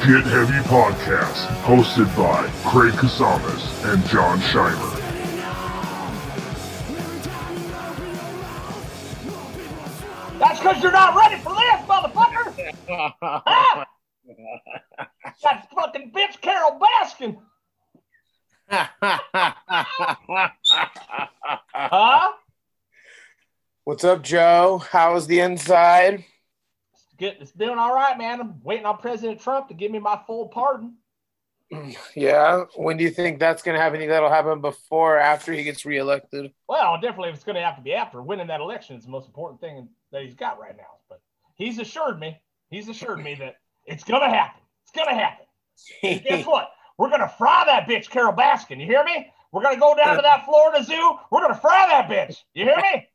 Get Heavy Podcast, hosted by Craig Casamas and John Scheimer. That's because you're not ready for this, motherfucker! Ah! That fucking bitch Carole Baskin! Huh? What's up, Joe? How's the inside? It's, good. it's doing all right, man. I'm waiting on President Trump to give me my full pardon. Yeah. When do you think that's going to happen? Think that'll happen before or after he gets reelected? Well, definitely it's going to have to be after. Winning that election is the most important thing that he's got right now. But he's assured me, he's assured me that it's going to happen. It's going to happen. And guess what? We're going to fry that bitch, Carole Baskin. You hear me? We're going to go down to that Florida zoo. We're going to fry that bitch. You hear me?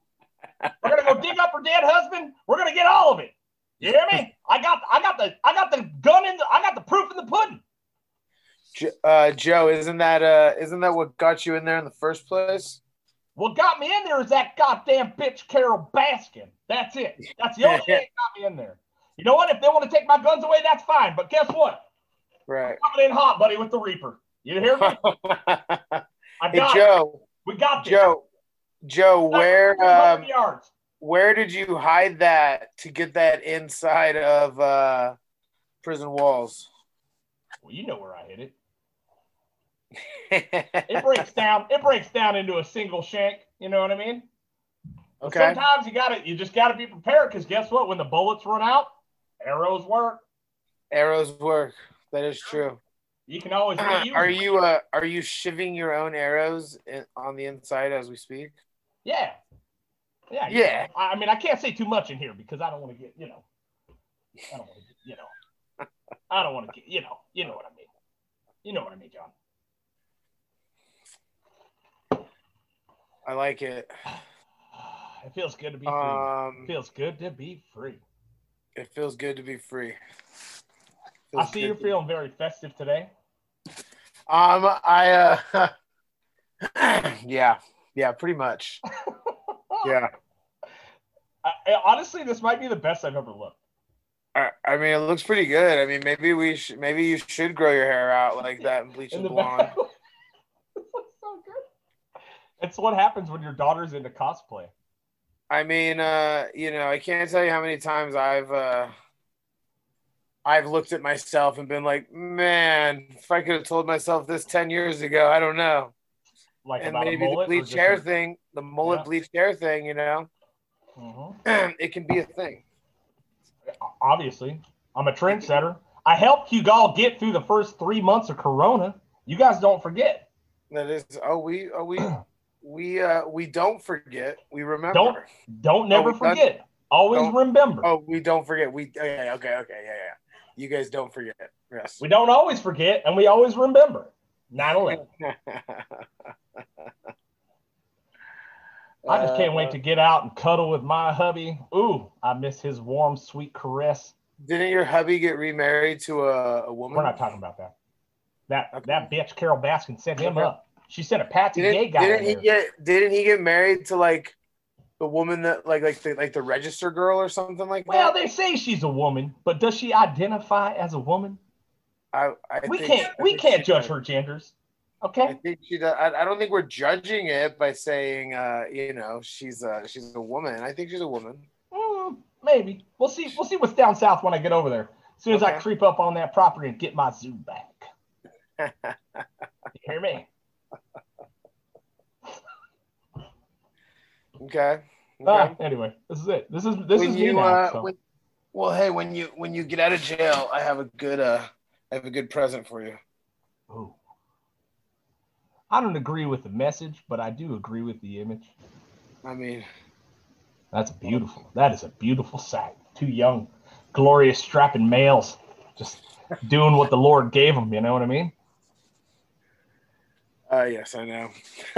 We're going to go dig up her dead husband. We're going to get all of it. You hear me? I got, I got the, I got the gun in the, I got the proof in the pudding. Uh, Joe, isn't that uh, isn't that what got you in there in the first place? What got me in there is that goddamn bitch Carole Baskin. That's it. That's the only thing that got me in there. You know what? If they want to take my guns away, that's fine. But guess what? Right. Coming in hot, buddy, with the Reaper. You hear me? I hey, got it. Joe. We got this. Joe. Joe, where um, yards? Where did you hide that to get that inside of uh, prison walls? Well, you know where I hid it. It breaks down. It breaks down into a single shank. You know what I mean? But Okay. Sometimes you gotta. You just gotta be prepared because guess what? When the bullets run out, arrows work. Arrows work. That is true. You can always reuse. Are you uh, are you shivving your own arrows in, on the inside as we speak? Yeah. Yeah. Yeah. I mean, I can't say too much in here because I don't want to get, you know, I don't want to, get, you know, I don't want to get, you know, you know what I mean. You know what I mean, John. I like it. It feels good to be free. Um, it feels good to be free. it feels good to be free. I see you're feeling very festive today. Um, I uh, yeah, yeah, pretty much. Yeah, I, honestly, this might be the best I've ever looked. I, I mean, it looks pretty good. I mean, maybe we should, maybe you should grow your hair out like that and bleach it blonde. This looks so good. It's what happens when your daughter's into cosplay. I mean, uh, you know, I can't tell you how many times I've uh, I've looked at myself and been like, man, if I could have told myself this ten years ago, I don't know. Like and about maybe the bleached just hair thing, the mullet Yeah. bleached hair thing, you know, Mhm. it can be a thing. obviously. I'm a trendsetter. I helped you all get through the first three months of Corona. You guys don't forget. That is, oh, we, oh, we, we, uh, we don't forget. We remember. Don't don't never done- forget. Always don't- remember. Oh, we don't forget. We, okay, okay, okay, yeah, yeah. You guys don't forget. Yes. We don't always forget, and we always remember. 9/11. I just can't Uh, wait to get out and cuddle with my hubby. Ooh, I miss his warm, sweet caress. Didn't your hubby get remarried to a, a woman? We're not talking about that. That Okay. that bitch Carol Baskin set him up. She sent a Patsy Didn't, gay guy. didn't he get? Didn't he get married to like the woman that like like the like the register girl or something like well, that? Well, they say she's a woman, but does she identify as a woman? I, I we think- can't we can't judge does. her genders. Okay. I Okay. think she does. I, I don't think we're judging it by saying, uh, you know, she's uh she's a woman. I think she's a woman. Mm, maybe. We'll see. We'll see what's down south when I get over there. As soon as I creep up on that property and get my zoo back. You hear me? Okay. okay. Ah, anyway, this is it. This is this when is you me now. uh, so. when, well, hey, when you when you get out of jail, I have a good uh, I have a good present for you. Ooh. I don't agree with the message, but I do agree with the image. I mean, That's beautiful. That is a beautiful sight. Two young, glorious, strapping males just doing what the Lord gave them. You know what I mean? uh, yes, I know.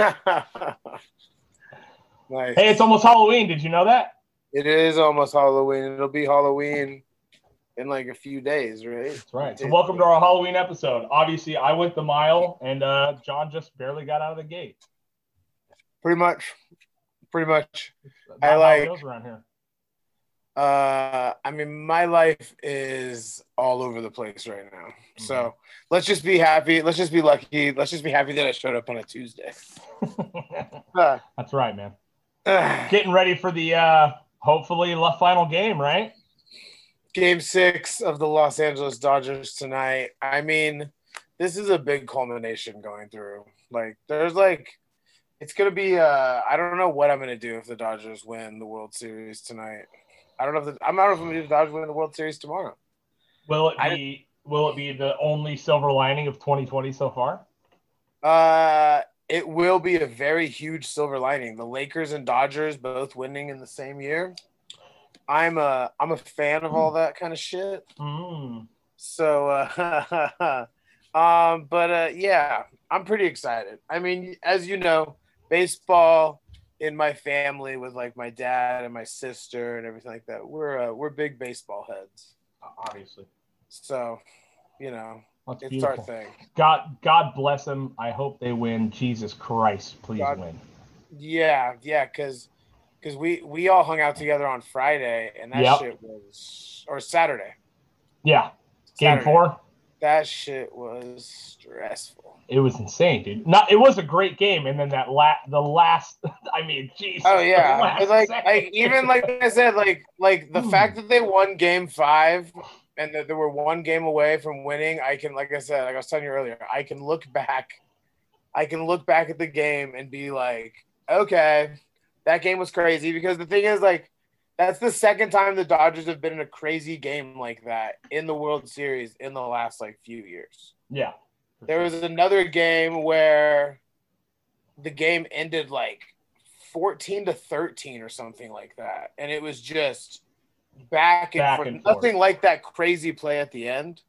nice. Hey, it's almost Halloween. Did you know that? It is almost Halloween. It'll be Halloween in like a few days, right? That's right. So welcome to our Halloween episode. Obviously, I went the mile, and uh, John just barely got out of the gate. Pretty much. Pretty much. I like- around here. Uh, I mean, my life is all over the place right now. So let's just be happy. Let's just be lucky. Let's just be happy that I showed up on a Tuesday. Uh, That's right, man. Getting ready for the uh hopefully final game, right? Game six of the Los Angeles Dodgers tonight. I mean, this is a big culmination going through. Like, there's like, it's gonna be. Uh, I don't know what I'm gonna do if the Dodgers win the World Series tonight. I don't know if the, I'm not if I'm gonna do the Dodgers win the World Series tomorrow. Will it I be will it be the only silver lining of 2020 so far? Uh, it will be a very huge silver lining. The Lakers and Dodgers both winning in the same year. I'm a I'm a fan of all that kind of shit. Mm. So, uh, um, but uh, yeah, I'm pretty excited. I mean, as you know, baseball in my family with like my dad and my sister and everything like that. We're uh, we're big baseball heads. Obviously. So, you know, That's it's beautiful. our thing. God God bless them. I hope they win. Jesus Christ, please God- win. Yeah, yeah, because because we we all hung out together on Friday and that Yep. shit was or Saturday. Yeah. Game Saturday. four. That shit was stressful. It was insane, dude. Not it was a great game, and then that la- the last I mean, Jesus. Oh yeah, like second like even like I said, like like the Hmm. fact that they won Game Five and that they were one game away from winning. I can like I said, like I was telling you earlier, I can look back, I can look back at the game and be like, okay, that game was crazy because the thing is like. That's the second time the Dodgers have been in a crazy game like that in the World Series in the last like few years. yeah. There was another game where the game ended like 14 to 13 or something like that. And it was just back and Back forth. and forth. Nothing like that crazy play at the end.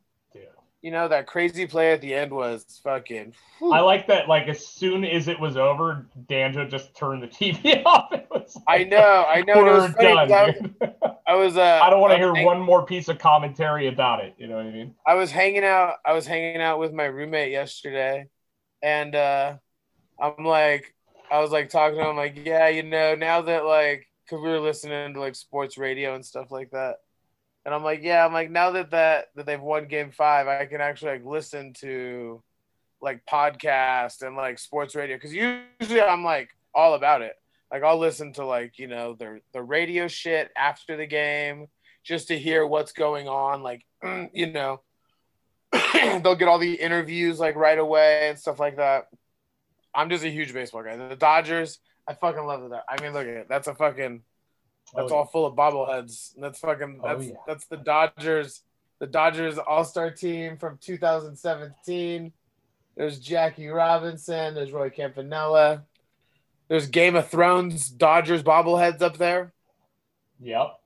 You know, that crazy play at the end was fucking. whew. I like that. Like as soon as it was over, Danjo just turned the TV off. It was I know, I know. it We're was funny 'cause done. I. I was. Uh, I don't want to hear hang- one more piece of commentary about it. You know what I mean? I was hanging out. I was hanging out with my roommate yesterday, and uh, I'm like, I was like talking to him, like, yeah, you know, now that like, cause we were listening to like sports radio and stuff like that, and I'm like, yeah, I'm like, now that that that they've won Game Five, I can actually like listen to like podcast and like sports radio, because usually I'm like all about it. Like I'll listen to like you know the the radio shit after the game just to hear what's going on. Like you know, they'll get all the interviews like right away and stuff like that. I'm just a huge baseball guy. The Dodgers, I fucking love that. I mean, look at it. That's a fucking. That's Oh, all full of bobbleheads. That's fucking. Oh, yeah. that's the Dodgers. The Dodgers All Star team from 2017. There's Jackie Robinson. There's Roy Campanella. There's Game of Thrones Dodgers bobbleheads up there. Yep.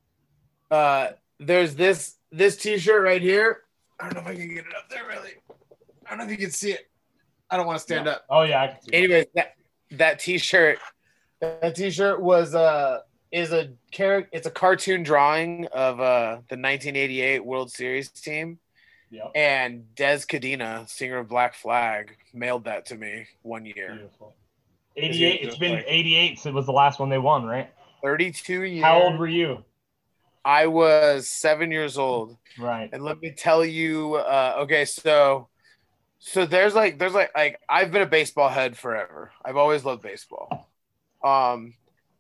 Uh, there's this this T-shirt right here. I don't know if I can get it up there. Really, I don't know if you can see it. I don't want to stand Yeah. up. Oh yeah. I can see it. Anyways, that that T-shirt, that T-shirt was uh is a character. It's a cartoon drawing of uh the 1988 World Series team, Yep. and Dez Cadena, singer of Black Flag, mailed that to me one year. Beautiful. 88. It's just been like- 88. So it was the last one they won, right? 32 years. How old were you? I was seven years old. Right. And let me tell you, uh, okay, so so there's like there's like like I've been a baseball head forever. I've always loved baseball. Um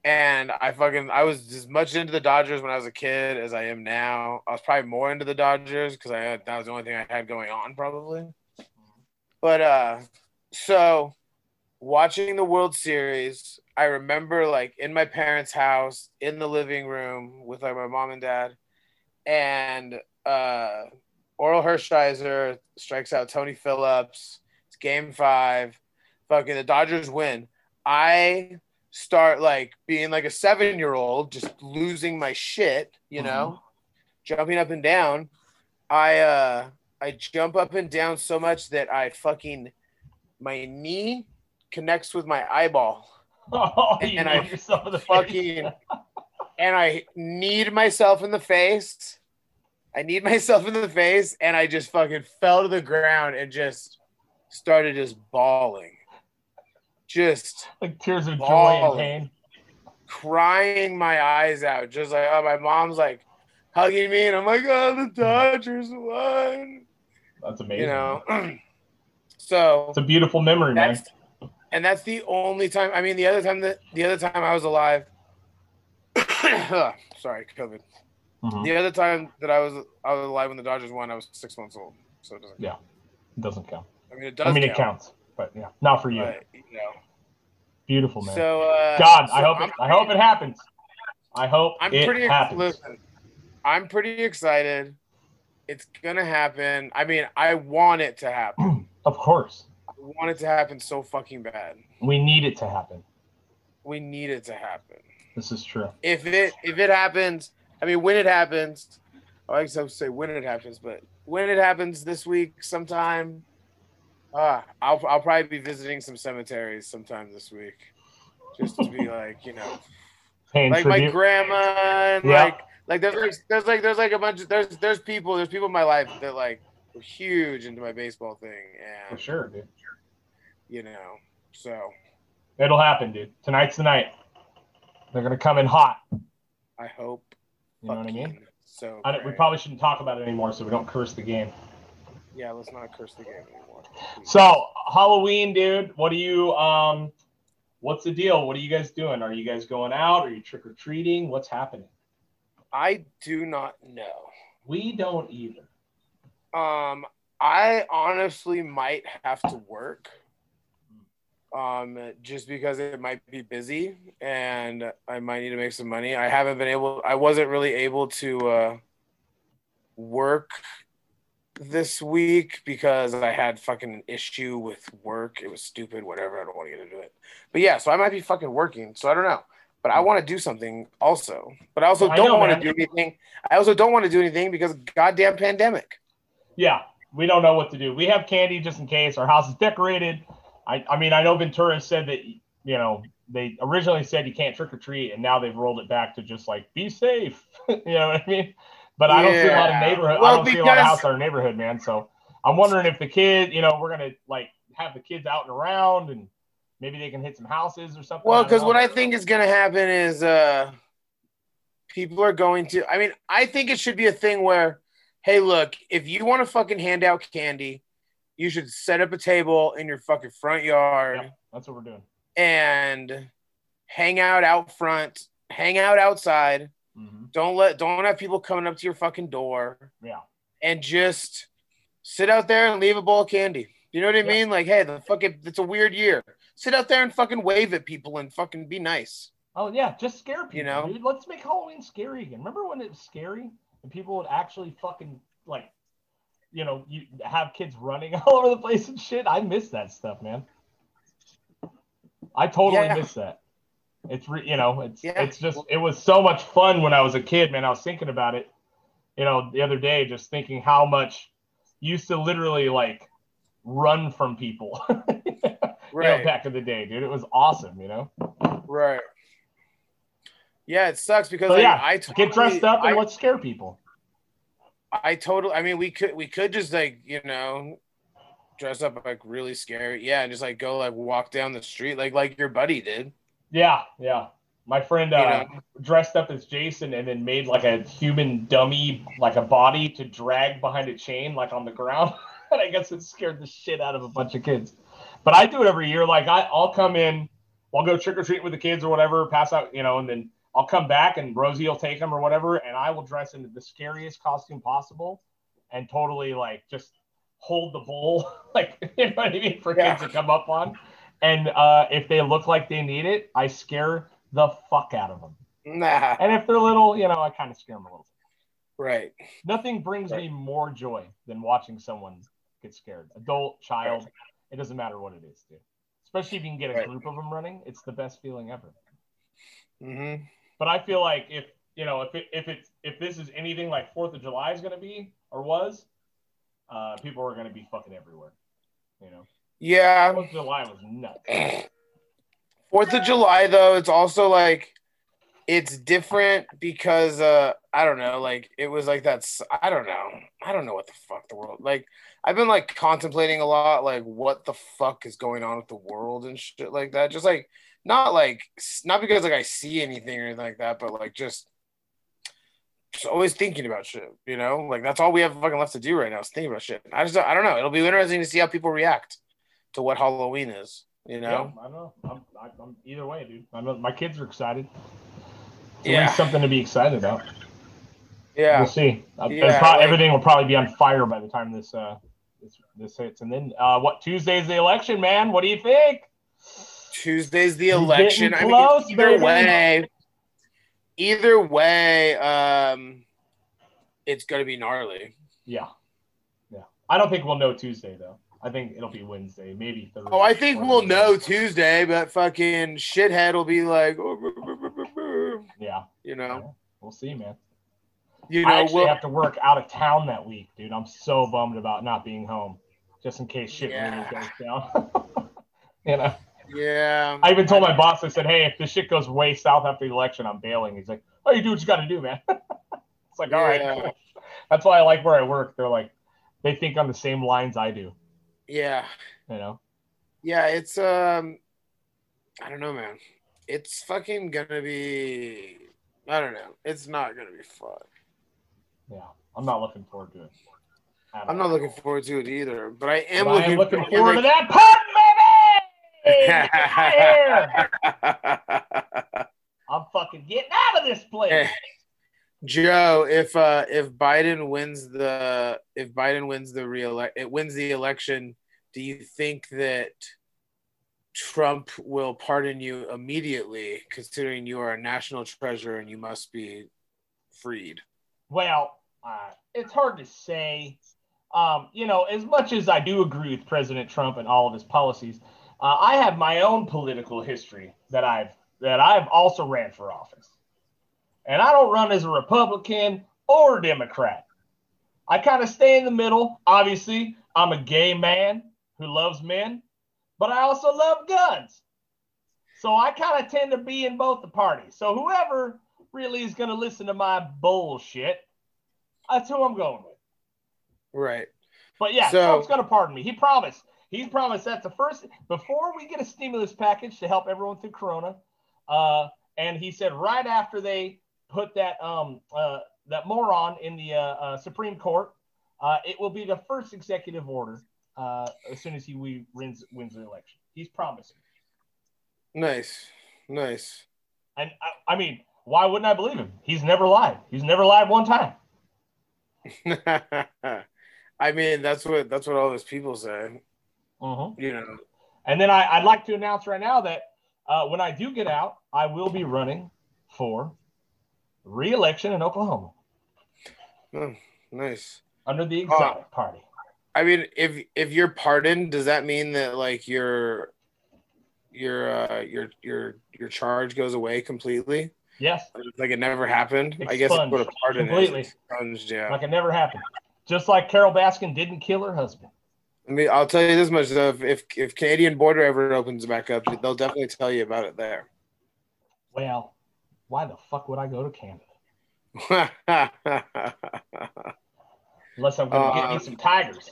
and I fucking I was as much into the Dodgers when I was a kid as I am now. I was probably more into the Dodgers because I had that was the only thing I had going on probably. But uh so watching the World Series, I remember like in my parents' house in the living room with like my mom and dad and uh Orel Hershiser strikes out Tony Phillips. It's game five. Fucking the Dodgers win. I start like being like a seven year old, just losing my shit, you know, jumping up and down. I uh I jump up and down so much that I fucking my knee connects with my eyeball Oh, you And I fucking and I need myself in the face. I need myself in the face, and I just fucking fell to the ground and just started just bawling, just like tears of joy and pain. crying my eyes out. Just like oh, my mom's like, hugging me, and I'm like, oh, the Dodgers won. That's amazing. You know. so it's a beautiful memory, man. and that's the only time. I mean, the other time that the other time I was alive. sorry, COVID. Mhm. The other time that I was I was alive when the Dodgers won, I was six months old. So it doesn't. Yeah. It doesn't count. I mean, it does. I mean, it counts, but yeah, not for you. But, you know. Beautiful, man. So uh, God, I so hope I'm it, I hope it happens. I hope I'm it pretty happens. listen. I'm pretty excited. It's gonna happen. I mean, I want it to happen. Of course, I want it to happen so fucking bad. we need it to happen. We need it to happen. This is true. If it if it happens, I mean, when it happens, I like to say when it happens, but when it happens this week, sometime, uh, I'll I'll probably be visiting some cemeteries sometime this week, just to be like, you know, Paying like my grandma and Yeah. like like there's like there's like there's like a bunch of there's there's people there's people in my life that like were huge into my baseball thing for and sure, dude. you know so It'll happen, dude. Tonight's the night. They're gonna come in hot. I hope You know what I mean? so I we probably shouldn't talk about it anymore, so we don't curse the game. Yeah let's not curse the game anymore So Halloween, dude. What do you um? What's the deal? What are you guys doing? Are you guys going out? Are you trick or treating? What's happening? I do not know We don't either. um I honestly might have to work um just because it might be busy and I might need to make some money. I haven't been able I wasn't really able to uh work this week because I had fucking an issue with work. It was stupid, whatever. I don't want to get into it. But yeah, so I might be fucking working. So I don't know. But I hmm. want to do something also. But I also I don't know, want to do anything. I also don't want to do anything because goddamn pandemic. Yeah, we don't know what to do. We have candy just in case. Our house is decorated. I, I mean, I know Ventura said that you know they originally said you can't trick or treat, and now they've rolled it back to just like be safe. you know what I mean? But I don't see a lot of Yeah. neighborhood. I don't see a lot of because- house in our neighborhood, man. So I'm wondering if the kid, you know, we're gonna like have the kids out and around, and maybe they can hit some houses or something. Well, because what I think is going to happen is uh, people are going to. I mean, I think it should be a thing where, hey, look, if you want to fucking hand out candy, you should set up a table in your fucking front yard Yep, that's what we're doing. and hang out out front, hang out outside. Don't let, don't have people coming up to your fucking door Yeah, and just sit out there and leave a bowl of candy. You know what I Yeah. mean? Like, hey, the fucking, it's a weird year. Sit out there and fucking wave at people and fucking be nice. Oh yeah, just scare people. You know? dude. let's make Halloween scary again. Remember when it was scary and people would actually fucking like, you know, you have kids running all over the place and shit. I miss that stuff, man. I totally Yeah. miss that. It's re- you know, it's Yeah. it's just it was so much fun when I was a kid, man. I was thinking about it, you know, the other day, just thinking how much used to literally like run from people. you know, back in the day, dude. It was awesome, you know. Right. Yeah, it sucks because So like, yeah, I get dressed up and I, let's scare people. I totally. I mean, we could we could just like you know dress up like really scary, yeah, and just like go like walk down the street like like your buddy did. Yeah, yeah. My friend You uh, know? dressed up as Jason and then made like a human dummy, like a body to drag behind a chain, like on the ground. and I guess it scared the shit out of a bunch of kids. But I do it every year. Like I, I'll come in, I'll go trick or treat with the kids or whatever, pass out, you know, and then I'll come back and Rosie will take them or whatever, and I will dress in the scariest costume possible and totally like just hold the bowl, like you know what I mean, for Yeah. kids to come up on. And uh, if they look like they need it, I scare the fuck out of them. Nah. And if they're little, you know, I kind of scare them a little. Right. Nothing brings me more joy than watching someone get scared. Adult, child, it doesn't matter what it is, dude. Especially if you can get a Right. group of them running, it's the best feeling ever. hmm But I feel like if you know if it, if it's if this is anything like Fourth of July is going to be or was, uh, people are going to be fucking everywhere. You know, Yeah. Fourth of July was nuts. Fourth of July though, it's also like it's different because uh I don't know, like it was like that's I don't know. I don't know what the fuck the world like I've been like contemplating a lot like what the fuck is going on with the world and shit like that. Just like not like not because like I see anything or anything like that, but like just just always thinking about shit. You know, like that's all we have fucking left to do right now is thinking about shit. I just I don't know. It'll be interesting to see how people react to what Halloween is. You know, Yeah, I don't know. I'm, I- I'm either way, dude. I know my kids are excited. It's Yeah. something to be excited about. yeah. We'll see. Yeah, prob- like- everything will probably be on fire by the time this uh this, this hits. And then uh, what? Tuesday's the election, man. What do you think? Tuesday's the election. getting I close, mean, either baby. way, either way, um, it's gonna be gnarly. Yeah, yeah. I don't think we'll know Tuesday though. I think it'll be Wednesday, maybe Thursday. Oh, I think we'll know Tuesday, but fucking shithead will be like, oh, Yeah, you know, we'll see, man. you know, I actually we'll, have to work out of town that week, dude. I'm so bummed about not being home, just in case shit Yeah. really goes down. you know, yeah. I even told my boss. I said, "Hey, if this shit goes way south after the election, I'm bailing." He's like, "Oh, you do what you got to do, man." it's like, all right. Yeah. cool. That's why I like where I work. They're like, they think on the same lines I do. Yeah, You know. yeah. It's um, I don't know, man. It's fucking gonna be. I don't know. It's not gonna be fun. Yeah, I'm not looking forward to it. I'm all. not looking forward to it either, but I am But I looking, am looking like- forward to that part, baby. Get out of here. I'm fucking getting out of this place. Hey, Joe, if uh if Biden wins the if Biden wins the real it wins the election, do you think that Trump will pardon you immediately, considering you are a national treasure and you must be freed? Well, uh, it's hard to say. Um, you know, as much as I do agree with President Trump and all of his policies, uh, I have my own political history that I've that I've also ran for office, and I don't run as a Republican or Democrat. I kind of stay in the middle. Obviously, I'm a gay man who loves men, but I also love guns. So I kind of tend to be in both the parties. So whoever really is going to listen to my bullshit, that's who I'm going with. Right. But yeah, So- Trump's going to pardon me. He promised. He promised that's the first before we get a stimulus package to help everyone through Corona. Uh, and he said right after they put that um uh, that moron in the uh, uh, Supreme Court, uh, it will be the first executive order uh, as soon as he we wins wins the election. He's promising. Nice. Nice. And I, I mean, why wouldn't I believe him? He's never lied. He's never lied one time. I mean, that's what that's what all those people say. Mhm. You know. And then I, I'd like to announce right now that uh, when I do get out, I will be running for re-election in Oklahoma Oh, nice. under the Exotic Party. I mean, if if you're pardoned, does that mean that like your your uh your your your charge goes away completely? Yes, Like it never happened? I guess that's what a pardon Completely. is. Expunged, yeah. like it never happened. Just like Carole Baskin didn't kill her husband. I mean, I'll tell you this much though: if if, if Canadian border ever opens back up, they'll definitely tell you about it there. Well, why the fuck would I go to Canada? Unless I'm going to get Uh, me some tigers.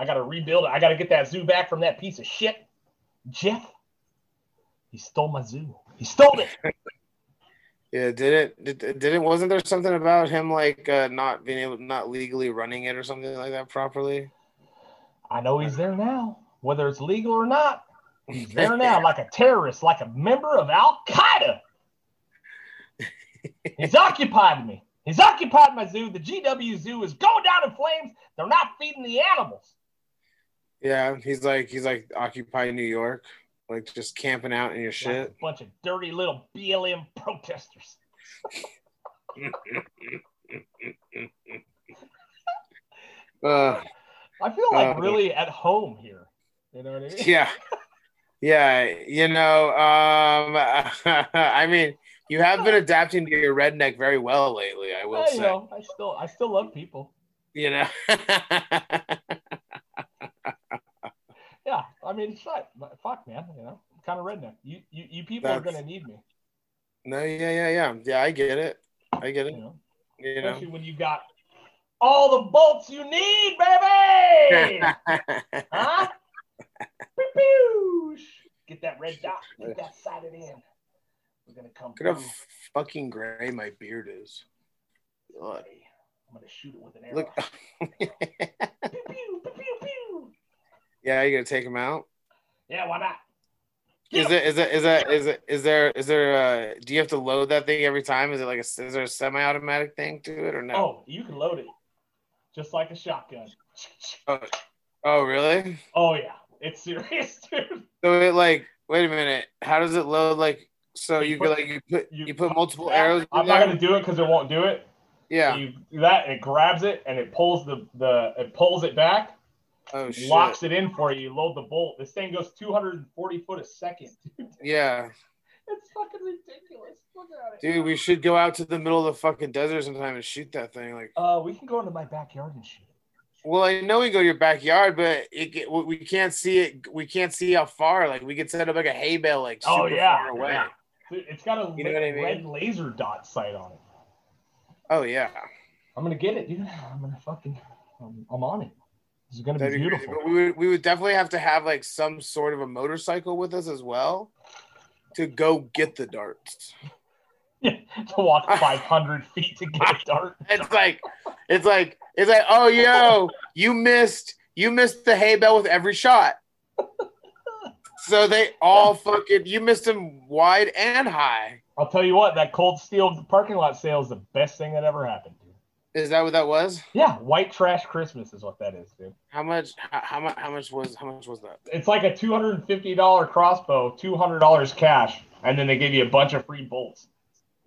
I got to rebuild it. I got to get that zoo back from that piece of shit. Jeff, he stole my zoo. He stole it. yeah, did it? Did, did it? Wasn't there something about him like uh, not being able, not legally running it or something like that properly? I know he's there now, whether it's legal or not. He's there now, like a terrorist, like a member of Al Qaeda. He's occupied me. He's occupied my zoo. The GW zoo is going down in flames. They're not feeding the animals. Yeah, he's like he's like Occupy New York, like just camping out in your shit. a bunch of dirty little BLM protesters. Uh, I feel like Uh, really at home here. You know what I mean? yeah, yeah. You know, um, I mean, you have been adapting to your redneck very well lately. I will say. know, I still, I still love people. You know. Yeah, I mean, shit, fuck, man. You know, I'm kind of redneck. You, you, you people are gonna need me. no, yeah, yeah, yeah, yeah. I get it. I get You it. know, You know. especially when you got all the bolts you need, baby. huh? Get that red dot. Get that sighted in. We're gonna come Look how fucking gray my beard is. God. I'm gonna shoot it with an arrow. Look. Pew, pew, pew. Yeah, you gonna take him out? Yeah, why not? Is it is it is that is it is there is there uh do you have to load that thing every time? Is it like a is there a semi-automatic thing to it or no? Oh, you can load it just like a shotgun. Oh, oh really? Oh yeah, it's serious, dude. So it like wait a minute, how does it load like so You you, put- could like you put you- you, put multiple arrows I'm not gonna do it because it won't do it. Yeah. You do that, and it grabs it and it pulls the the it pulls it back, Oh shit. locks it in for you. You load the bolt. This thing goes 240 foot a second. Yeah. It's fucking ridiculous. Look at it. Dude, we should go out to the middle of the fucking desert sometime and shoot that thing. Like, Uh, we can go into my backyard and shoot. it. well, I know we go to your backyard, but it we can't see it. We can't see how far. Like, we could set up like a hay bale, like super Oh yeah, far away. yeah. It's got a You know la- I mean? red laser dot sight on it. Oh yeah, I'm gonna get it, dude. I'm gonna fucking. I'm, I'm on it. Is gonna that'd be be crazy. beautiful. But we would we would definitely have to have like some sort of a motorcycle with us as well to go get the darts. to walk 500 feet to get a dart. It's like, it's like, it's like, oh yo, you missed, you missed the hay bale with every shot. So they all fucking, you missed them wide and high. I'll tell you what, that cold steel parking lot sale is the best thing that ever happened. Is that what that was? Yeah, white trash Christmas is what that is, dude. How much? How, how much? How much was? How much was that? It's like a $250 crossbow, $200 cash, and then they give you a bunch of free bolts.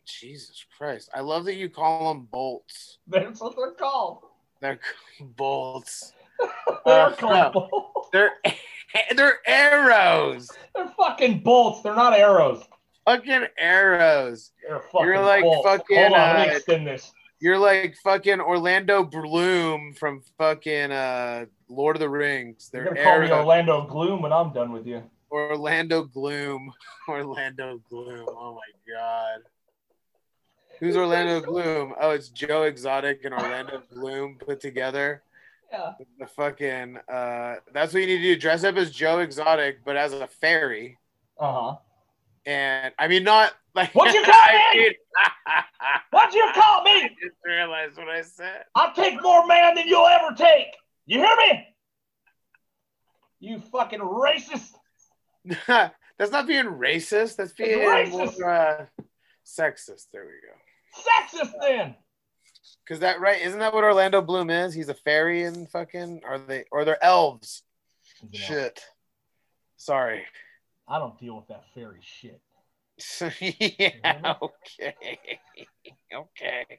Jesus Christ! I love that you call them bolts. That's what they're called. They're bolts. They're Uh, called bolts. They're they're arrows. They're fucking bolts. They're not arrows. Fucking arrows. Fucking You're like bolts. fucking, Hold on, let me uh, extend this. You're like fucking Orlando Bloom from fucking uh Lord of the Rings. You're They're gonna call me. Orlando Gloom when I'm done with you. Orlando Gloom. Orlando Gloom. Oh my god. Who's Orlando Gloom? Oh, it's Joe Exotic and Orlando Gloom put together. Yeah. The fucking uh that's what you need to do. Dress up as Joe Exotic, but as a fairy. Uh huh. And I mean not like What'd you call me? What'd you call me? I just realized what I said. I'll take more man than you'll ever take. You hear me? You fucking racist. That's not being racist. That's being racist. more uh, sexist. There we go. Sexist then. Cause that right? Isn't that what Orlando Bloom is? He's a fairy and fucking are they or they're elves? Shit. Sorry. I don't deal with that fairy shit. yeah. Okay. Okay.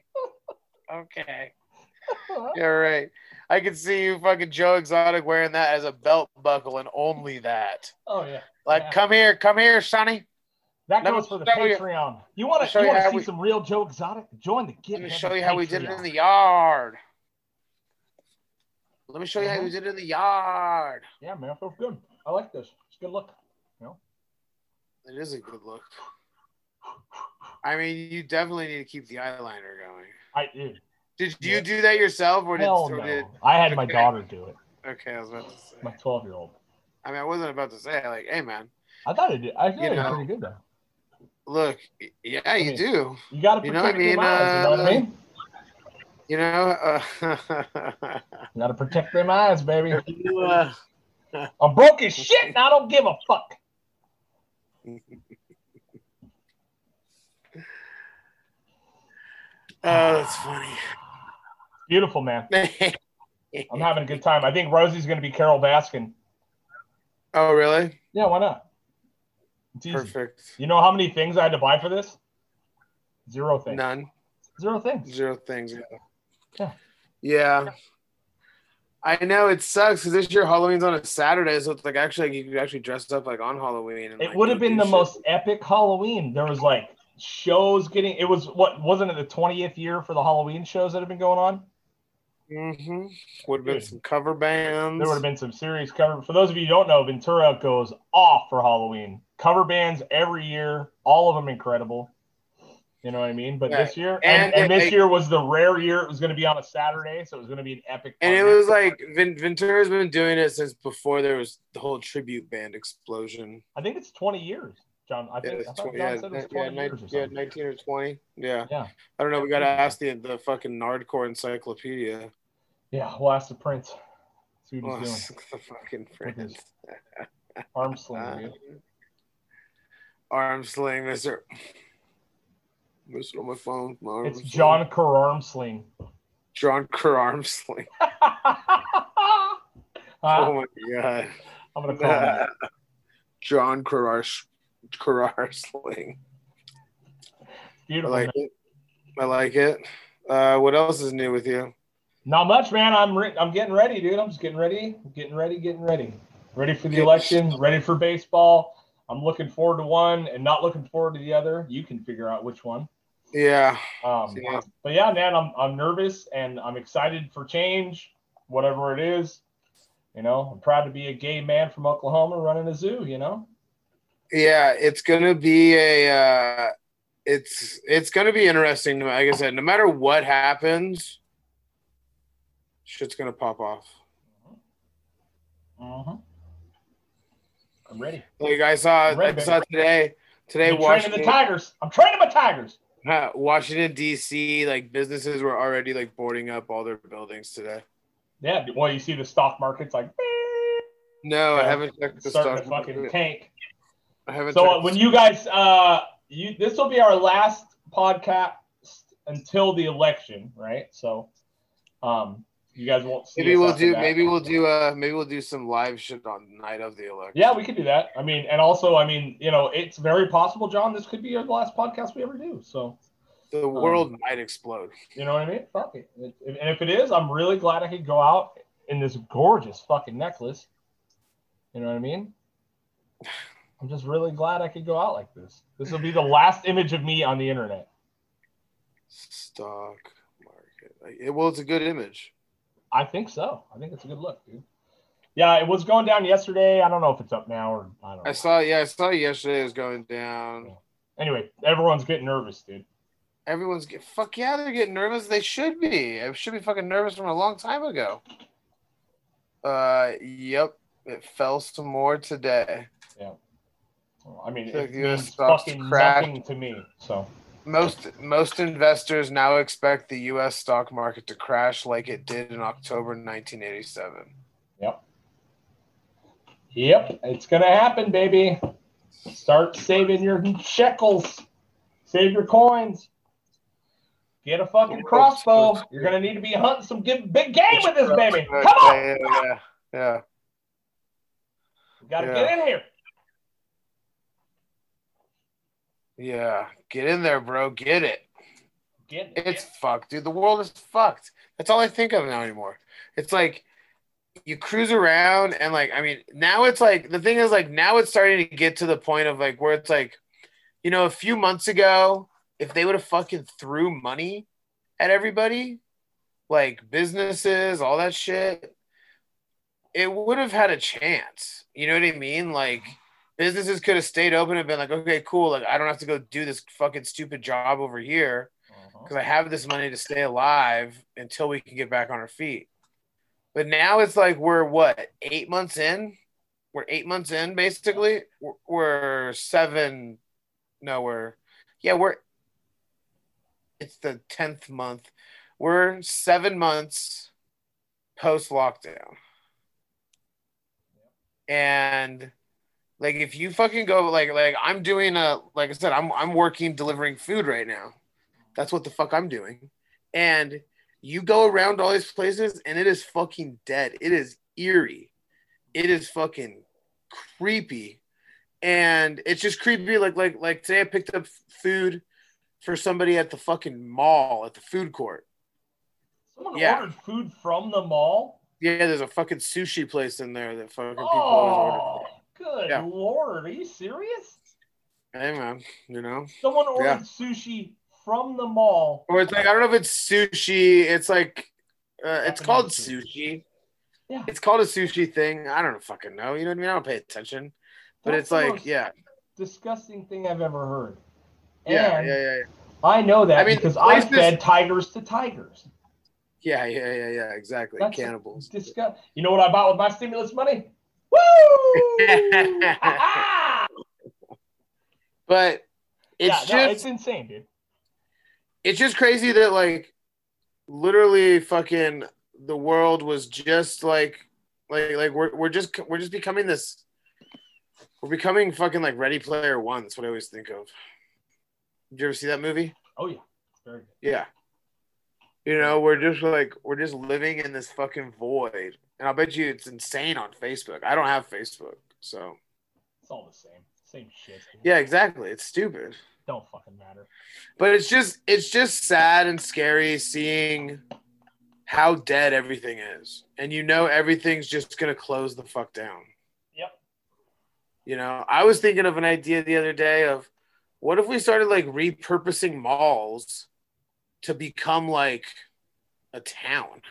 Okay. You're right. I can see you fucking Joe Exotic wearing that as a belt buckle and only that. Oh yeah. Like, Yeah. come here, come here, Sonny. That Let goes for the show you- Patreon. You want to show you you want how to see we- some real Joe Exotic? Join the Get Let me show you how we did it in the yard. Let me show you how Mhm. we did it in the yard. Yeah, man, it feels good. I like this. It's a good look. It is a good look. I mean, you definitely need to keep the eyeliner going. I did. Did you Yeah. do that yourself, or did, Hell or no. did? I had my Okay. daughter do it. Okay, I was about to say. My 12 year old. I mean, I wasn't about to say like, hey man, I thought it did. I thought You it was know. pretty good though. look, yeah, you mean, do. You got to You protect know what I mean? them eyes. You know what I Uh, mean? You know, uh, You got to protect them eyes, baby. uh, I'm broke as shit, and I don't give a fuck. oh, that's funny. Beautiful, man. I'm having a good time. I think Rosie's going to be Carole Baskin. oh, really? Yeah, why not? Perfect. You know how many things I had to buy for this? Zero things. None. Zero things. Zero things. Yeah. Yeah. Yeah. I know it sucks because this year Halloween's on a Saturday, so it's like actually like, you could actually dress up like on Halloween. And, It like, would have been the shit. most epic Halloween. There was like shows getting. It was what wasn't it the 20th year for the Halloween shows that have been going on? Mhm. Would have been some cover bands. There would have been some serious cover. For those of you who don't know, Ventura goes off for Halloween. Cover bands every year, all of them incredible. You know what I mean? But this year, and, And and, this year was the rare year. It was going to be on a Saturday, so it was going to be an epic. and it was like Vin- Ventura's been doing it since before there was the whole tribute band explosion. I think it's 20 years. John. I think it's I 20, yeah, said it was ni- 20 yeah, years yeah, 19 or 20. Yeah. Yeah. I don't know. We got to ask the, the fucking Nardcore encyclopedia. Yeah, we'll ask the prince. See what Oh, he's doing. the fucking friends. arm sling, Uh, arm sling, Mr. on my phone. My It's. John Kerr arm sling. John Kerr arm sling. Huh? Oh my god. I'm gonna call him that. John Kerr Kerr sling. I like man. it. I like it. Uh, what else is new with you? Not much, man. I'm re- I'm getting ready, dude. I'm just getting ready. getting ready, getting ready. Ready for the election. Ready for baseball. I'm looking forward to one and not looking forward to the other. You can figure out which one. Yeah. Um, Yeah. But yeah, man, I'm I'm nervous and I'm excited for change, whatever it is. You know, I'm proud to be a gay man from Oklahoma running a zoo. You know. Yeah, it's gonna be a uh it's it's gonna be interesting. Like I said, no matter what happens, shit's gonna pop off. Mm-hmm. I'm ready. Like I saw ready, I saw today today I'm training the Tigers. I'm training my Tigers. Washington DC like businesses were already like boarding up all their buildings today. Yeah. Well, you see the stock market's like No, I haven't checked the starting stuff. to fucking tank. I haven't So uh, checked when you guys, uh, you this will be our last podcast until the election, right? So, um, you guys won't see. maybe we'll do maybe we'll do uh maybe we'll do some live shit on night of the election. Yeah, we could do that. I mean, and also, I mean, you know, it's very possible, John. This could be the last podcast we ever do. So, the world might explode. you know what I mean? Fuck it. And if it is, I'm really glad I could go out in this gorgeous fucking necklace. You know what I mean? I'm just really glad I could go out like this. This will be the last image of me on the internet. Stock market. It, well, it's a good image. I think so. I think it's a good look, dude. Yeah, it was going down yesterday. I don't know if it's up now or I don't know. I saw, yeah, I saw yesterday it was going down. Anyway, everyone's getting nervous, dude. Everyone's get fuck yeah, they're getting nervous. They should be. I should be fucking nervous from a long time ago. Uh, yep, it fell some more today. Yeah. I mean, So it means fucking crashed. nothing to me. So Most most investors now expect the U.S. stock market to crash like it did in October 1987. Yep. Yep, it's gonna happen, baby. Start saving your shekels. Save your coins. Get a fucking crossbow. You're gonna need to be hunting some good, big game with this baby. Come on, Yeah, yeah, yeah. you gotta Yeah. get in here. Yeah, get in there, bro. Get it. Get it. It's fucked, dude. The world is fucked. That's all I think of now anymore. It's like you cruise around and like I mean, now it's like the thing is like now it's starting to get to the point of like where it's like, you know, a few months ago, if they would have fucking threw money at everybody, like businesses, all that shit, it would have had a chance. You know what I mean? Like businesses could have stayed open and been like, okay, cool. Like I don't have to go do this fucking stupid job over here uh-huh. because I have this money to stay alive until we can get back on our feet. But now it's like we're what eight months in. We're eight months in basically. We're, we're seven. No, we're yeah we're. It's the tenth month. We're seven months post lockdown, and like if you fucking go like like I'm doing a like I said I'm I'm working delivering food right now. That's what the fuck I'm doing. And you go around all these places and it is fucking dead. It is eerie. It is fucking creepy. And it's just creepy. Like like like today I picked up food for somebody at the fucking mall at the food court. Someone Yeah. ordered food from the mall. Yeah, there's a fucking sushi place in there that fucking people always order. Good Yeah. lord! Are you serious? Hey man, you know. Someone ordered Yeah. sushi from the mall. Or it's like I don't know if it's sushi. It's like uh, it's called sushi. sushi. Yeah. It's called a sushi thing. I don't fucking know. You know what I mean? I don't pay attention. But That's it's like, yeah, disgusting thing I've ever heard. yeah, And yeah, yeah, I know that I mean, because I is- fed tigers to tigers. yeah, yeah, yeah, yeah. Exactly. That's Cannibals. Disgust. You know what I bought with my stimulus money? Woo! But it's yeah, just no, it's insane, dude. it's just crazy that like literally fucking the world was just like like like we're we're just we're just becoming this we're becoming fucking like Ready Player One. That's what I always think of. Did you ever see that movie? Oh yeah, very good. Yeah. You know, we're just like we're just living in this fucking void. And I'll bet you it's insane on Facebook. I don't have Facebook, so It's all the same, same shit. dude. yeah, exactly. It's stupid. don't fucking matter. But it's just it's just sad and scary seeing how dead everything is. And you know everything's just gonna close the fuck down. Yep. You know, I was thinking of an idea the other day of what if we started like repurposing malls to become like a town?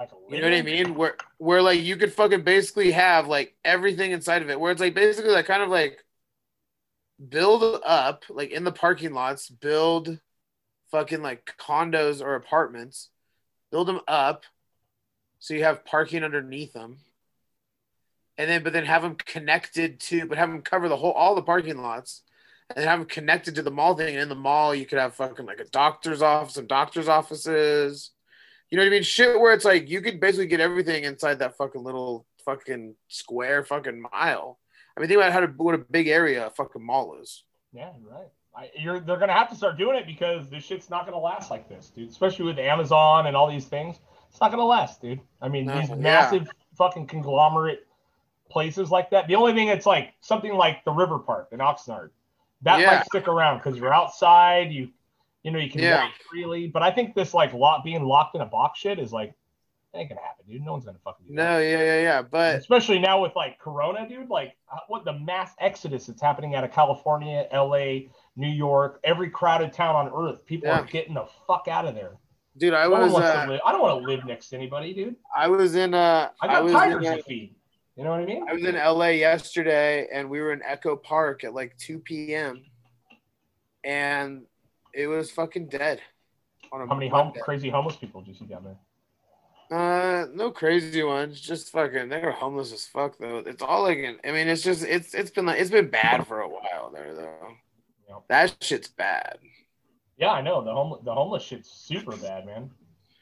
Like You know what I mean? Where where like you could fucking basically have like everything inside of it. Where it's like basically like kind of like build up like in the parking lots, build fucking like condos or apartments, build them up so you have parking underneath them. And then but then have them connected to but have them cover the whole all the parking lots and have them connected to the mall thing. And in the mall you could have fucking like a doctor's office, some doctor's offices. You know what I mean? Shit where it's like you could basically get everything inside that fucking little fucking square fucking mile. I mean, think about how to, what a big area a fucking mall is. Yeah, right. I, you're they're gonna have to start doing it because this shit's not gonna last like this, dude. Especially with Amazon and all these things, it's not gonna last, dude. I mean, No, these yeah. massive fucking conglomerate places like that. The only thing that's like something like the River Park in Oxnard, that Yeah. might stick around because you're outside, you you know you can Yeah. walk freely. But I think this like lot being locked in a box shit is like ain't gonna happen, dude. No one's gonna fucking do that. No, yeah, yeah, yeah. But especially now with like Corona, dude. Like uh, what the mass exodus that's happening out of California, LA, New York, every crowded town on earth. People Yeah. are getting the fuck out of there. dude, I No was uh, live. I don't want to live next to anybody, dude. I was in uh I got was tigers in, uh, to feed. You know what I mean? I was in LA yesterday and we were in Echo Park at like 2 p.m. and it was fucking dead. How many hom- crazy homeless people did you see down there? Uh, no crazy ones. Just fucking. They're homeless as fuck though. It's all like. an- I mean, it's just. It's. It's been like. It's been bad for a while there though. Yep. That shit's bad. Yeah, I know the homeless the homeless shit's super bad, man.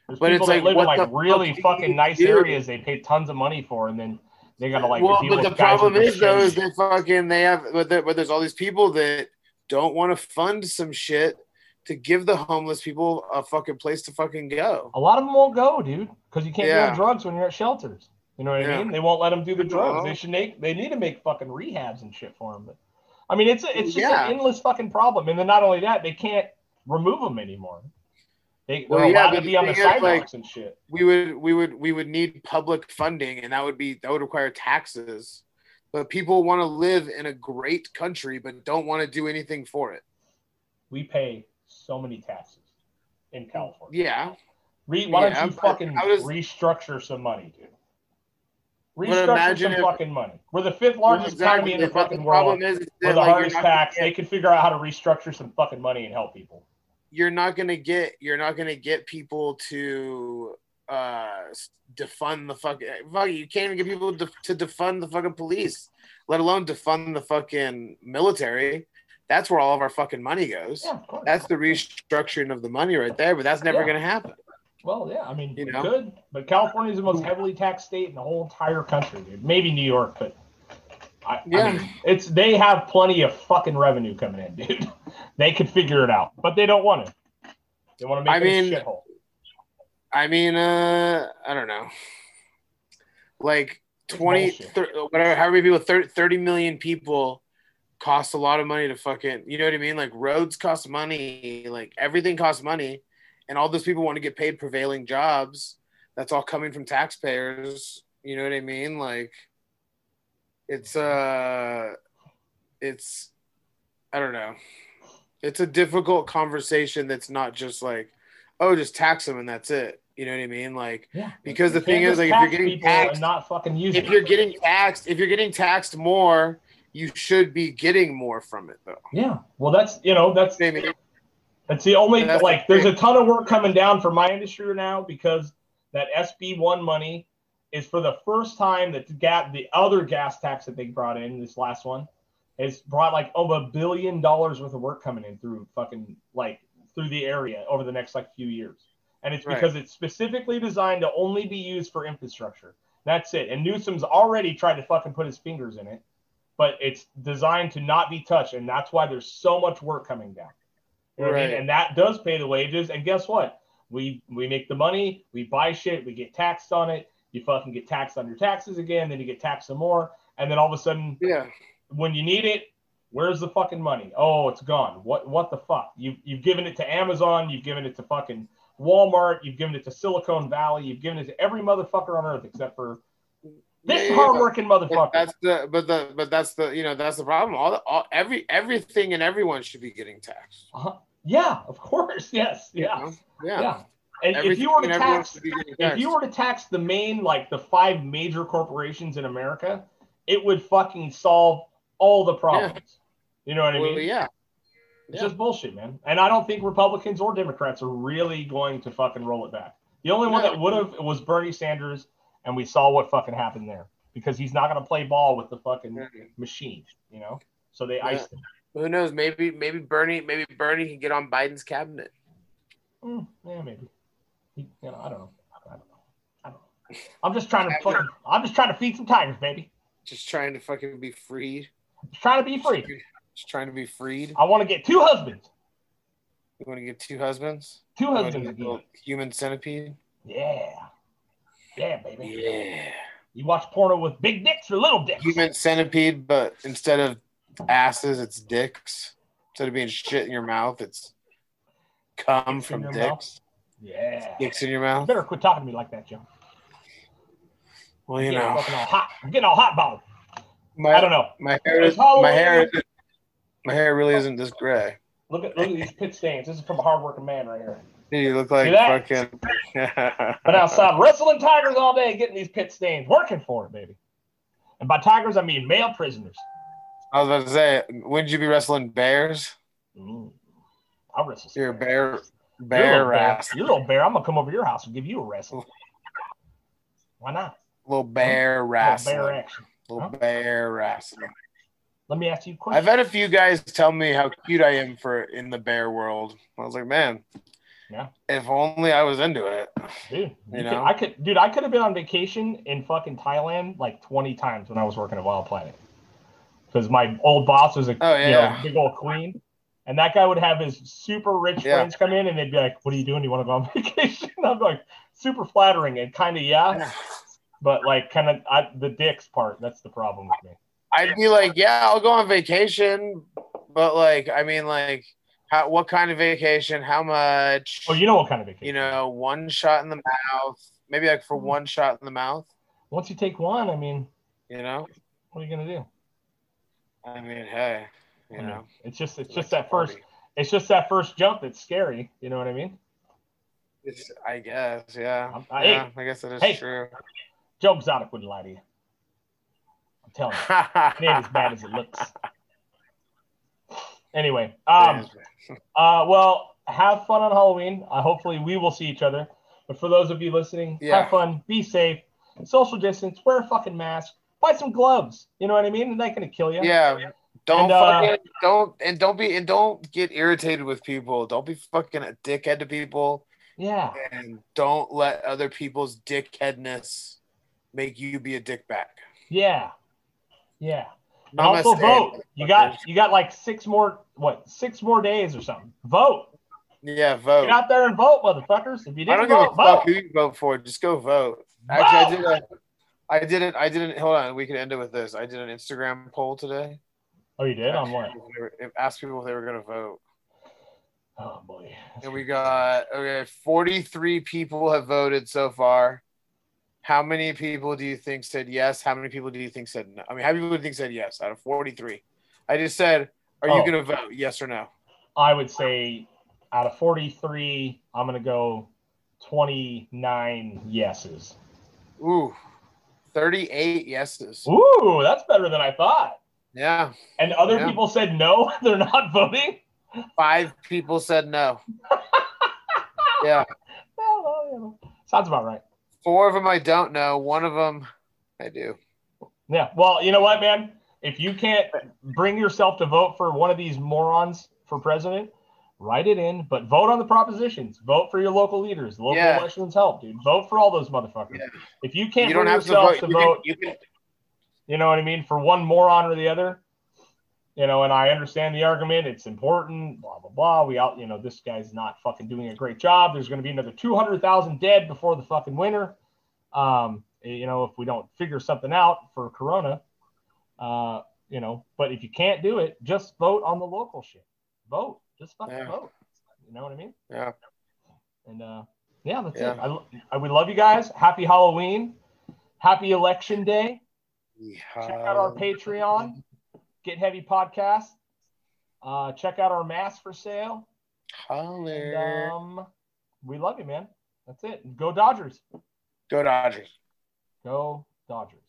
There's But people it's that like, live in like really fucking nice do? areas they pay tons of money for, and then they gotta like well, but the problem is though is that fucking they have. But, but there's all these people that don't want to fund some shit to give the homeless people a fucking place to fucking go. A lot of them won't go, dude, because you can't Yeah. on drugs when you're at shelters. You know what I mean? They won't let them do the drugs. They should make. They need to make fucking rehabs and shit for them. But I mean, it's a, it's just Yeah. an endless fucking problem. And then not only that, they can't remove them anymore. They, Well, yeah, allowed but to be on the is, like- sidewalks and shit. we would we would we would need public funding and that would be that would require taxes but people want to live in a great country but don't want to do anything for it We pay so many taxes in California. yeah Re, why Yeah, don't you fucking restructure some money, dude? Restructure some if- fucking money. We're the fifth largest economy in the But the fucking world. is, is We're the like, hardest tax. get- They can figure out how to restructure some fucking money and help people. you're not gonna get you're not gonna get people to uh defund the fucking fuck you can't even get people to, to defund the fucking police let alone defund the fucking military that's where all of our fucking money goes Yeah, of course. that's the restructuring of the money right there but that's never Yeah. gonna happen Well, yeah, I mean, You know? could, but California is the most heavily taxed state in the whole entire country, dude. Maybe New York, but I, I Yeah. mean, it's they have plenty of fucking revenue coming in, dude. They could figure it out, but they don't want to. They want to make I mean, a shithole. I mean, uh, I don't know. Like 20, bullshit. thir- whatever, however many people, 30, 30 million people cost a lot of money to fucking, you know what I mean? Like roads cost money, like everything costs money. And all those people want to get paid prevailing jobs. That's all coming from taxpayers. You know what I mean? Like it's, uh, it's, I don't know. It's a difficult conversation that's not just like, oh, just tax them and that's it. You know what I mean? Like, Yeah, because the thing is, like, if you're getting taxed, not fucking use if you're getting taxed, if you're getting taxed more, you should be getting more from it, though. yeah, well, that's you know that's You know what I mean? That's the only That's like. the There's a ton of work coming down for my industry now because that SB one money is for the first time that the gas, the other gas tax that they brought in this last one, has brought like over a billion dollars worth of work coming in through fucking like through the area over the next like few years. And it's Right. because it's specifically designed to only be used for infrastructure. That's it. And Newsom's already tried to fucking put his fingers in it, but it's designed to not be touched. And that's why there's so much work coming down. You know what I mean? Right. And that does pay the wages. And guess what? We we make the money, we buy shit, we get taxed on it. You fucking get taxed on your taxes again, then you get taxed some more, and then all of a sudden, Yeah. when you need it, where's the fucking money? Oh, it's gone. What what the fuck? You've you've given it to Amazon, you've given it to fucking Walmart, you've given it to Silicon Valley, you've given it to every motherfucker on earth except for this yeah, hardworking But motherfucker. that's the but the but that's the you know that's the problem. All, the, all every everything and everyone should be getting taxed. Uh-huh. Yeah, of course. Yes. you Yeah. know? Yeah. Yeah. And if you were to tax should be getting if you were to tax the main like the five major corporations in America, it would fucking solve all the problems. Yeah. You know what I well, mean? yeah. It's Yeah. just bullshit, man. And I don't think Republicans or Democrats are really going to fucking roll it back. The only one that would have was Bernie Sanders, and we saw what fucking happened there because he's not going to play ball with the fucking machine, you know. So they Yeah. iced him. Who knows? Maybe maybe Bernie maybe Bernie can get on Biden's cabinet. Mm, yeah, maybe. He, you know, I don't know. I don't know. I don't know. I'm just trying to fucking. I'm just trying to feed some tigers, baby. Just trying to fucking be freed. Just trying to be free. Just trying to be freed. I want to get two husbands. You want to get two husbands? Two husbands get again. the Human centipede. Yeah. Yeah, baby. Yeah. You watch porno with big dicks or little dicks? Human centipede, but instead of asses, it's dicks. Instead of being shit in your mouth, it's cum Dicks from dicks. Yeah. Dicks in your You mouth. better quit talking to me like that, Joe. Well, you know. I'm getting all hot about my, I don't know. my hair is my hair isn't, my hair really isn't this gray. Look at look at these pit stains. This is from a hardworking man right here. You look like fucking. Been outside wrestling tigers all day, getting these pit stains, working for it, baby. And by tigers, I mean male prisoners. I was about to say, wouldn't you be wrestling bears? Mm. I'll wrestle. some You're a bears. bear, You're bear bear. A little bear. I'm gonna come over to your house and give you a wrestle. Why not? little bear Little bear action. little Huh? bear wrestler. Let me ask you a question. I've had a few guys tell me how cute I am for in the bear world. I was like, man, Yeah. If only I was into it. Dude, You you know? could, I could, dude, I could have been on vacation in fucking Thailand like 20 times when I was working at Wild Planet. Because my old boss was a Oh, you know, big old queen. And that guy would have his super rich Yeah. friends come in and they'd be like, What are you doing? You want to go on vacation? I'm like, super flattering and kind of, yeah. But like, kind of the dicks part, that's the problem with me. I'd be like, yeah, I'll go on vacation, but like, I mean, like, how? What kind of vacation? How much? Oh, you know what kind of vacation? you know, one shot in the mouth, maybe like for one shot in the mouth. once you take one, I mean, You know, what are you going to do? I mean, hey, you I mean, know, it's just, it's like just to that first, it's just that first jump that's scary. You know what I mean? It's, I guess, yeah, I- yeah. I guess that is hey. true. Joe Exotic wouldn't lie to you. I'm telling you. It ain't as bad as it looks. Anyway, um, uh, well, have fun on Halloween. Uh, hopefully, we will see each other. But for those of you listening, Yeah. have fun, be safe, social distance, wear a fucking mask, buy some gloves. You know what I mean? They're not gonna kill you. yeah. Don't And, uh, don't and don't be and don't get irritated with people. Don't be fucking a dickhead to people, Yeah. and don't let other people's dickheadness make you be a dick back. Yeah. Yeah. Also Namaste, vote. You got you got like six more what six more days or something. Vote. Yeah, vote. Get out there and vote, motherfuckers. If you didn't I don't give vote, a fuck vote. who you vote for. Just go vote. Actually, I did a, I didn't. I didn't. Hold on. We can end it with this. I did an Instagram poll today. Oh, you did on what? Asked people if they were going to vote, Oh boy. and we got okay. Forty-three people have voted so far. How many people do you think said yes? How many people do you think said no? I mean, how many people do you think said yes out of forty-three? I just said, are you Oh. going to vote? Yes or no? I would say out of 43, I'm going to go 29 yeses. Ooh, thirty-eight yeses. Ooh, that's better than I thought. Yeah, And other Yeah. people said no, they're not voting. five people said no. yeah. Sounds about right. Four of them I don't know. One of them I do. Yeah. Well, you know what, man? if you can't bring yourself to vote for one of these morons for president, write it in, but vote on the propositions. Vote for your local leaders. Local Yeah. elections help, dude. Vote for all those motherfuckers. Yeah. If you can't You don't bring have to yourself vote. to You vote, can, you can, you know what I mean, for one moron or the other, you know, and I understand the argument. It's important, blah blah blah. We out, you know, this guy's not fucking doing a great job. There's going to be another two hundred thousand dead before the fucking winter. Um, you know, if we don't figure something out for Corona, uh, you know. But if you can't do it, just vote on the local shit. Vote, just fucking Yeah. vote. You know what I mean? yeah. And uh, yeah, that's Yeah. it. I, I, we love you guys. Happy Halloween. Happy Election Day. Check out our Patreon, Get Heavy Podcast. Uh, check out our mask for sale. And, um, we love you, man. That's it. Go Dodgers. Go Dodgers. Go Dodgers.